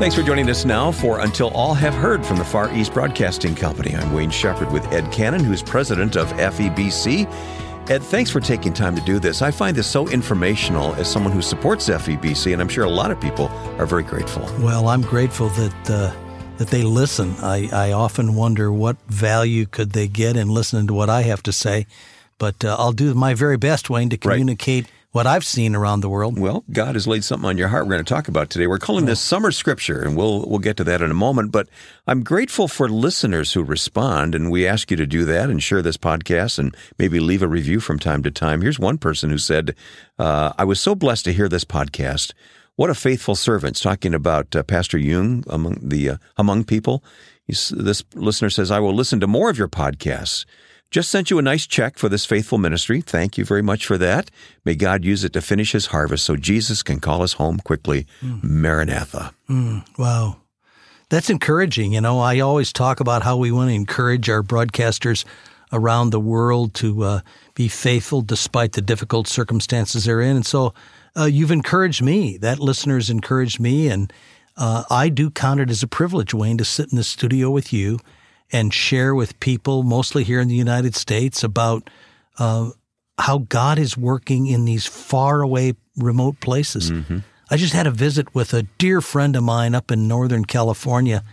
Thanks for joining us now for Until All Have Heard from the Far East Broadcasting Company. I'm Wayne Shepherd with Ed Cannon, who's president of FEBC. Ed, thanks for taking time to do this. I find this so informational as someone who supports FEBC, and I'm sure a lot of people are very grateful. Well, I'm grateful that uh, that they listen. I, I often wonder what value could they get in listening to what I have to say, but uh, I'll do my very best, Wayne, to communicate. Right what I've seen around the world. Well, God has laid something on your heart we're going to talk about today. We're calling this summer scripture and we'll we'll get to that in a moment, but I'm grateful for listeners who respond and we ask you to do that and share this podcast and maybe leave a review from time to time. Here's one person who said, uh, "I was so blessed to hear this podcast. What a faithful servant." talking about uh, Pastor Jung among the uh, among people. He's, this listener says, "I will listen to more of your podcasts." Just sent you a nice check for this faithful ministry. Thank you very much for that. May God use it to finish his harvest so Jesus can call us home quickly. Mm. Maranatha. Mm, wow. That's encouraging. You know, I always talk about how we want to encourage our broadcasters around the world to uh, be faithful despite the difficult circumstances they're in. And so uh, you've encouraged me. That listener's encouraged me. And uh, I do count it as a privilege, Wayne, to sit in the studio with you and share with people, mostly here in the United States, about uh, how God is working in these far away, remote places. Mm-hmm. I just had a visit with a dear friend of mine up in Northern California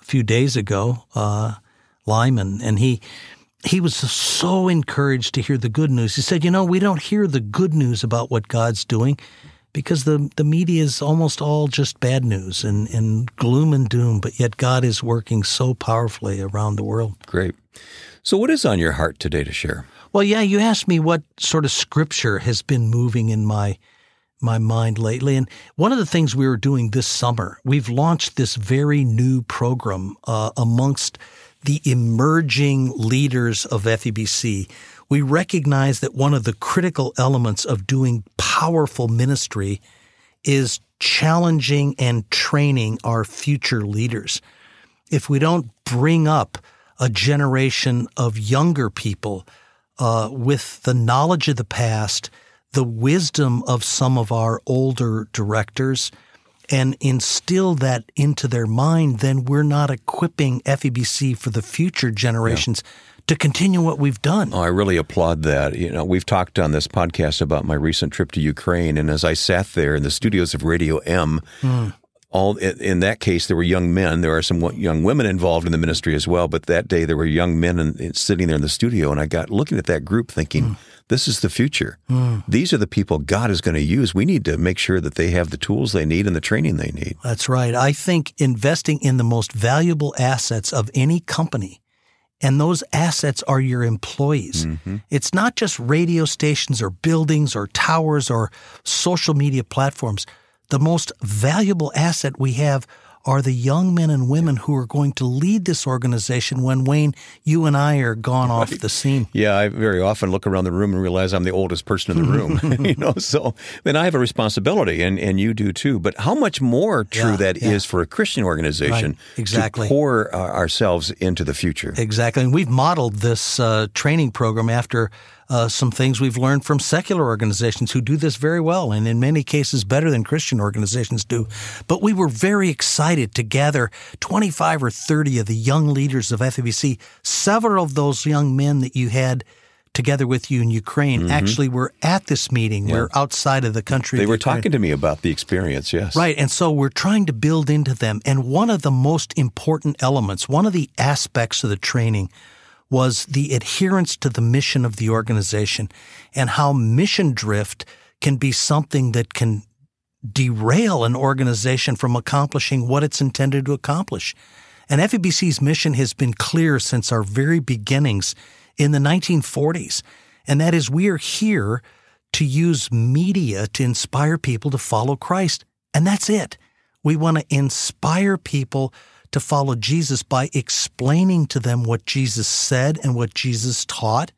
a few days ago, uh, Lyman, and he he was so encouraged to hear the good news. He said, "You know, we don't hear the good news about what God's doing because the, the media is almost all just bad news and, and gloom and doom, but yet God is working so powerfully around the world. Great. So, what is on your heart today to share? Well, yeah, you asked me what sort of scripture has been moving in my my mind lately. And one of the things we were doing this summer, we've launched this very new program uh, amongst the emerging leaders of FEBC we recognize that one of the critical elements of doing powerful ministry is challenging and training our future leaders. If we don't bring up a generation of younger people uh, with the knowledge of the past, the wisdom of some of our older directors, and instill that into their mind, then we're not equipping FEBC for the future generations. Yeah to continue what we've done. Oh, I really applaud that. You know, we've talked on this podcast about my recent trip to Ukraine, and as I sat there in the studios of Radio M, mm. all in that case there were young men. There are some young women involved in the ministry as well, but that day there were young men and sitting there in the studio, and I got looking at that group, thinking. Mm. This is the future. Mm. These are the people God is going to use. We need to make sure that they have the tools they need and the training they need. That's right. I think investing in the most valuable assets of any company and those assets are your employees. Mm-hmm. It's not just radio stations or buildings or towers or social media platforms. The most valuable asset we have are the young men and women who are going to lead this organization when Wayne, you and I are gone off the scene. Yeah, I very often look around the room and realize I'm the oldest person in the room. you know, so then I have a responsibility, and, and you do too. But how much more true yeah, that yeah. is for a Christian organization right, exactly. to pour uh, ourselves into the future. Exactly, and we've modeled this uh, training program after uh, some things we've learned from secular organizations who do this very well and in many cases better than Christian organizations do. But we were very excited to gather 25 or 30 of the young leaders of FEBC. Several of those young men that you had together with you in Ukraine mm-hmm. actually were at this meeting. Yeah. We're outside of the country. They were talking to me about the experience, yes. Right. And so we're trying to build into them. And one of the most important elements, one of the aspects of the training was the adherence to the mission of the organization and how mission drift can be something that can derail an organization from accomplishing what it's intended to accomplish. And FEBC's mission has been clear since our very beginnings in the 1940s, and that is we are here to use media to inspire people to follow Christ. And that's it. We want to inspire people to follow Jesus by explaining to them what Jesus said and what Jesus taught.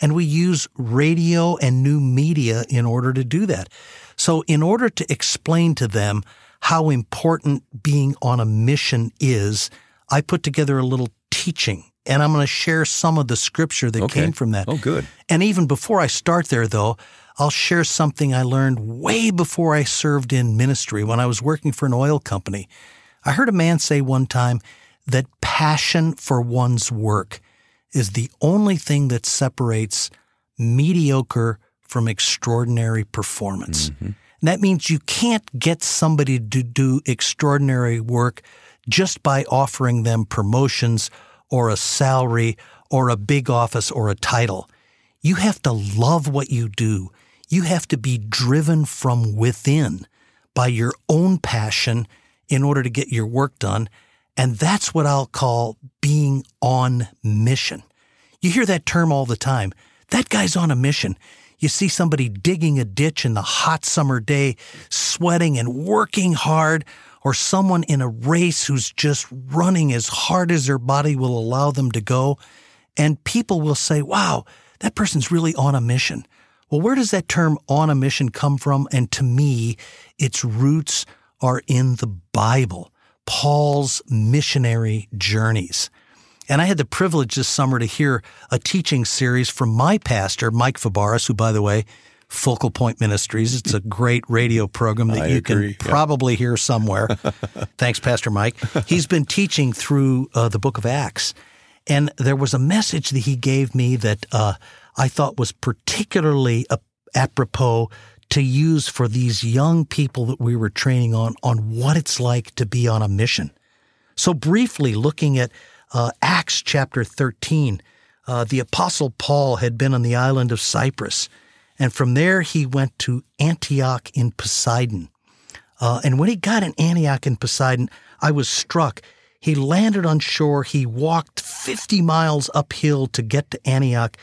And we use radio and new media in order to do that. So, in order to explain to them how important being on a mission is, I put together a little teaching. And I'm going to share some of the scripture that okay. came from that. Oh, good. And even before I start there, though, I'll share something I learned way before I served in ministry when I was working for an oil company. I heard a man say one time that passion for one's work is the only thing that separates mediocre from extraordinary performance. Mm-hmm. that means you can't get somebody to do extraordinary work just by offering them promotions or a salary or a big office or a title. You have to love what you do. You have to be driven from within by your own passion in order to get your work done. And that's what I'll call being on mission. You hear that term all the time. That guy's on a mission. You see somebody digging a ditch in the hot summer day, sweating and working hard, or someone in a race who's just running as hard as their body will allow them to go. And people will say, wow, that person's really on a mission. Well, where does that term on a mission come from? And to me, its roots are in the Bible, Paul's missionary journeys. And I had the privilege this summer to hear a teaching series from my pastor, Mike Fabarez, who, by the way, Focal Point Ministries. It's a great radio program that I you agree. can probably hear somewhere. Thanks, Pastor Mike. He's been teaching through uh, the book of Acts. And there was a message that he gave me that uh, I thought was particularly apropos to use for these young people that we were training on, on what it's like to be on a mission. So, briefly looking at uh, Acts chapter 13, uh, the Apostle Paul had been on the island of Cyprus, and from there he went to Antioch in Pisidian. Uh, and when he got in Antioch in Pisidian, I was struck. He landed on shore, he walked 50 miles uphill to get to Antioch,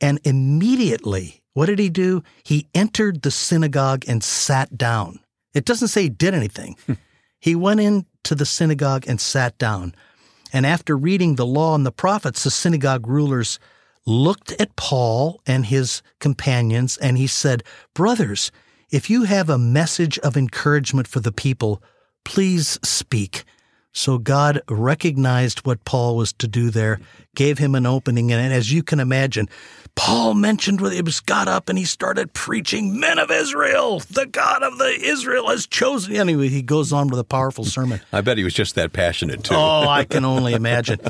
and immediately, what did he do? He entered the synagogue and sat down. It doesn't say he did anything. Hmm. he went into the synagogue and sat down. And after reading the law and the prophets, the synagogue rulers looked at Paul and his companions, and he said, Brothers, if you have a message of encouragement for the people, please speak. So God recognized what Paul was to do there, gave him an opening, and as you can imagine, Paul mentioned when he was got up and he started preaching, Men of Israel, the God of the Israel has chosen. Anyway, he goes on with a powerful sermon. I bet he was just that passionate too. oh, I can only imagine.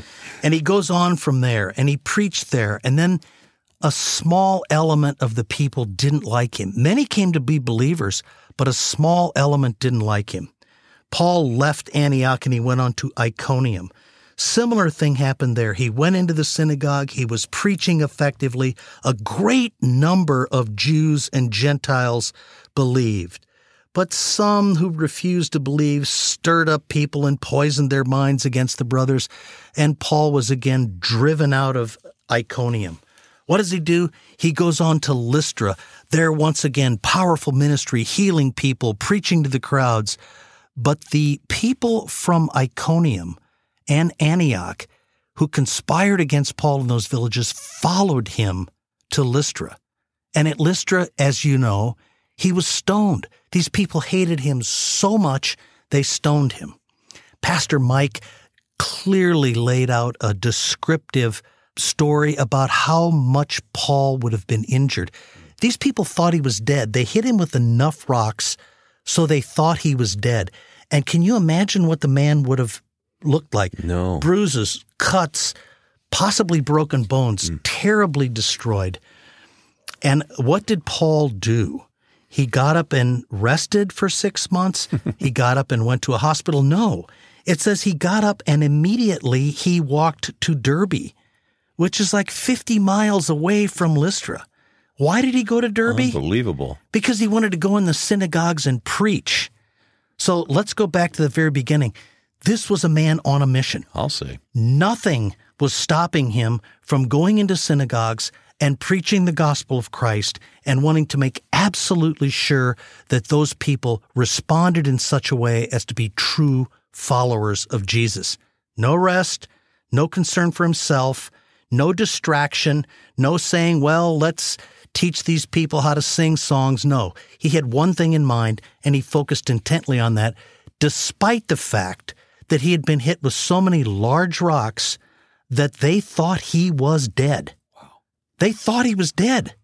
And he goes on from there and he preached there. And then a small element of the people didn't like him. Many came to be believers, but a small element didn't like him. Paul left Antioch and he went on to Iconium. Similar thing happened there. He went into the synagogue, he was preaching effectively. A great number of Jews and Gentiles believed. But some who refused to believe stirred up people and poisoned their minds against the brothers, and Paul was again driven out of Iconium. What does he do? He goes on to Lystra. There, once again, powerful ministry, healing people, preaching to the crowds. But the people from Iconium and Antioch who conspired against Paul in those villages followed him to Lystra. And at Lystra, as you know, he was stoned. These people hated him so much, they stoned him. Pastor Mike clearly laid out a descriptive story about how much Paul would have been injured. These people thought he was dead. They hit him with enough rocks so they thought he was dead. And can you imagine what the man would have looked like. No. Bruises, cuts, possibly broken bones, mm. terribly destroyed. And what did Paul do? He got up and rested for six months. he got up and went to a hospital. No, it says he got up and immediately he walked to Derbe, which is like 50 miles away from Lystra. Why did he go to Derbe? Unbelievable. Because he wanted to go in the synagogues and preach. So let's go back to the very beginning. This was a man on a mission. I'll say. Nothing was stopping him from going into synagogues and preaching the gospel of Christ and wanting to make absolutely sure that those people responded in such a way as to be true followers of Jesus. No rest, no concern for himself, no distraction, no saying, well, let's teach these people how to sing songs. No, he had one thing in mind and he focused intently on that, despite the fact that he had been hit with so many large rocks that they thought he was dead. Wow. They thought he was dead.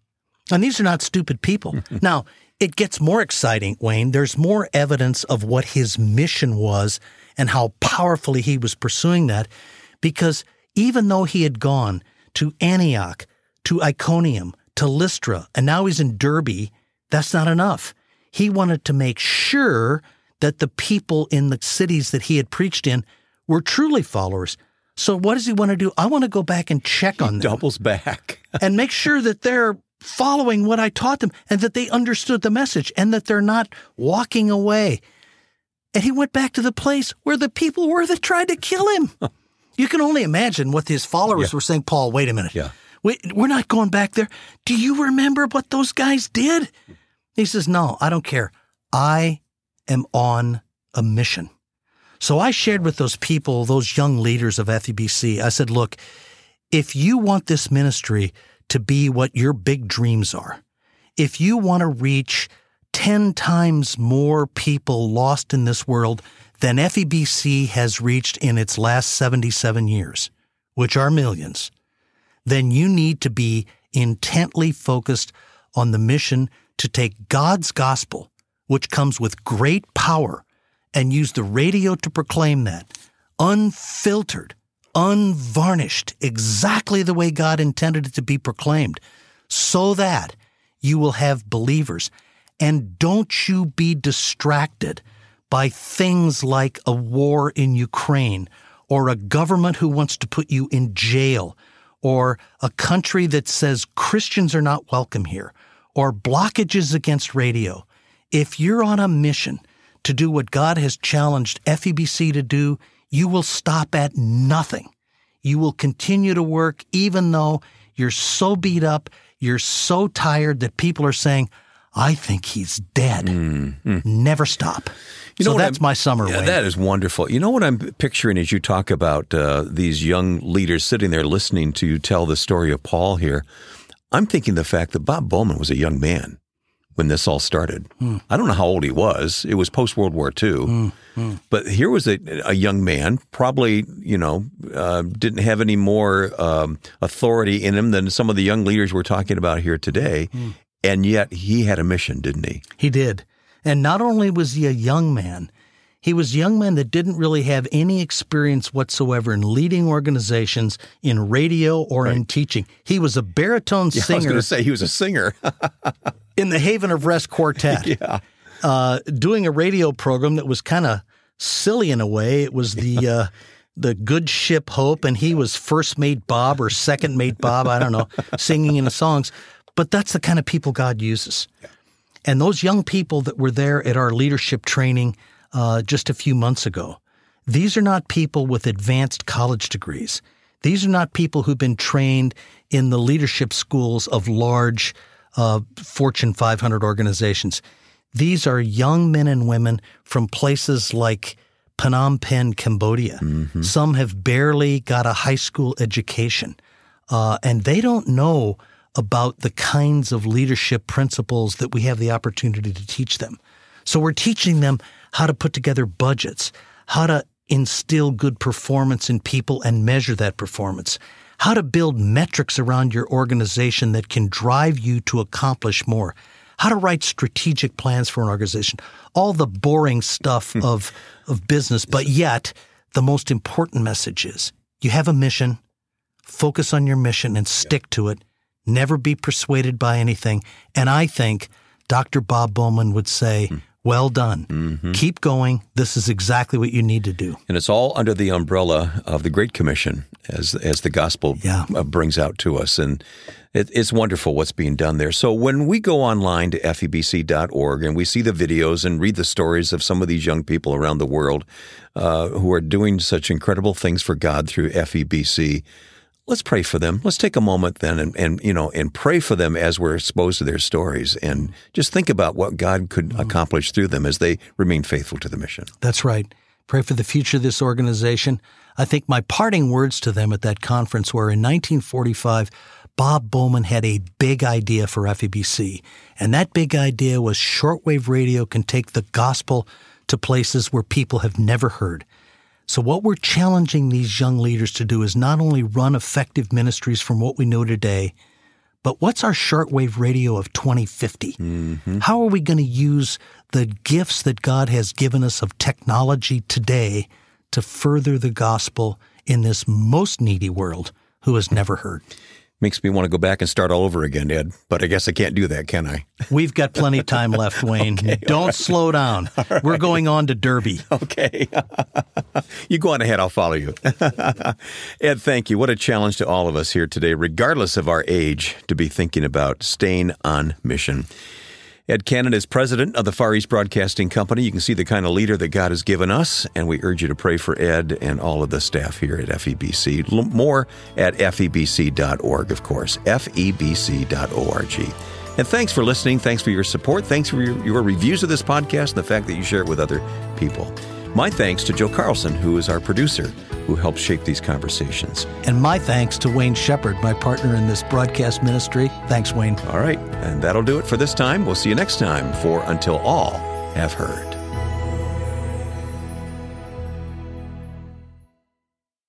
And these are not stupid people. now, it gets more exciting, Wayne. There's more evidence of what his mission was and how powerfully he was pursuing that because even though he had gone to Antioch, to Iconium, to Lystra, and now he's in Derbe, that's not enough. He wanted to make sure that the people in the cities that he had preached in were truly followers. So what does he want to do? I want to go back and check on them Doubles back. and make sure that they're following what I taught them and that they understood the message and that they're not walking away. And he went back to the place where the people were that tried to kill him. you can only imagine what his followers were saying. Paul, wait a minute. Yeah. Wait, we're not going back there. Do you remember what those guys did? He says, No, I don't care. I am on a mission. So I shared with those people, those young leaders of FEBC, I said, Look, if you want this ministry to be what your big dreams are, if you want to reach 10 times more people lost in this world than FEBC has reached in its last 77 years, which are millions, then you need to be intently focused on the mission to take God's gospel, which comes with great power, and use the radio to proclaim that, unfiltered, unvarnished, exactly the way God intended it to be proclaimed, so that you will have believers. And don't you be distracted by things like a war in Ukraine or a government who wants to put you in jail or a country that says Christians are not welcome here or blockages against radio. If you're on a mission to do what God has challenged FEBC to do, you will stop at nothing. You will continue to work even though you're so beat up, you're so tired that people are saying, I think he's dead. Hmm, hmm. Never stop. You know so that's I'm- my summer. Yeah, Wayne. that is wonderful. You know what I'm picturing as you talk about uh, these young leaders sitting there listening to you tell the story of Paul here. I'm thinking the fact that Bob Bowman was a young man when this all started. I don't know how old he was. It was post World War II. But here was a, a young man, probably, you know, uh, didn't have any more um, authority in him than some of the young leaders we're talking about here today. And yet he had a mission, didn't he? He did. And not only was he a young man, he was a young man that didn't really have any experience whatsoever in leading organizations, in radio, or in teaching. He was a baritone singer. I was going to say he was a singer. in the Haven of Rest Quartet. yeah. uh, doing a radio program that was kind of silly in a way. It was the uh, the Good Ship Hope, and he was first mate Bob or second mate Bob. I don't know, singing in the songs. But that's the kind of people God uses. And those young people that were there at our leadership training uh, just a few months ago, these are not people with advanced college degrees. These are not people who've been trained in the leadership schools of large uh, Fortune 500 organizations. These are young men and women from places like Phnom Penh, Cambodia. Some have barely got a high school education, uh, and they don't know about the kinds of leadership principles that we have the opportunity to teach them. So we're teaching them how to put together budgets, how to instill good performance in people and measure that performance, how to build metrics around your organization that can drive you to accomplish more, how to write strategic plans for an organization, all the boring stuff hmm. of, of business. But yet, the most important message is you have a mission, focus on your mission and stick to it. Never be persuaded by anything. And I think Dr. Bob Bowman would say, well done. Keep going. This is exactly what you need to do. And it's all under the umbrella of the Great Commission as as the gospel Yeah. uh, brings out to us. And it, it's wonderful what's being done there. So when we go online to febc.org and we see the videos and read the stories of some of these young people around the world uh, who are doing such incredible things for God through FEBC, let's pray for them. Let's take a moment then and, and you know and pray for them as we're exposed to their stories and just think about what God could mm-hmm. accomplish through them as they remain faithful to the mission. That's right. Pray for the future of this organization. I think my parting words to them at that conference were in 1945, Bob Bowman had a big idea for FEBC. And that big idea was shortwave radio can take the gospel to places where people have never heard. So, what we're challenging these young leaders to do is not only run effective ministries from what we know today, but what's our shortwave radio of 2050? Mm-hmm. How are we going to use the gifts that God has given us of technology today to further the gospel in this most needy world who has never heard. Makes me want to go back and start all over again, Ed. But I guess I can't do that, can I? We've got plenty of time left, Wayne. okay, Don't right. slow down. Right. We're going on to Derbe. Okay. you go on ahead, I'll follow you. Ed, thank you. What a challenge to all of us here today, regardless of our age, to be thinking about staying on mission. Ed Cannon is president of the Far East Broadcasting Company. You can see the kind of leader that God has given us, and we urge you to pray for Ed and all of the staff here at FEBC. More at febc.org, of course, febc.org. And thanks for listening. Thanks for your support. Thanks for your, your reviews of this podcast and the fact that you share it with other people. My thanks to Joe Carlson, who is our producer who helped shape these conversations. And my thanks to Wayne Shepherd, my partner in this broadcast ministry. Thanks, Wayne. All right. And that'll do it for this time. We'll see you next time for Until All Have Heard.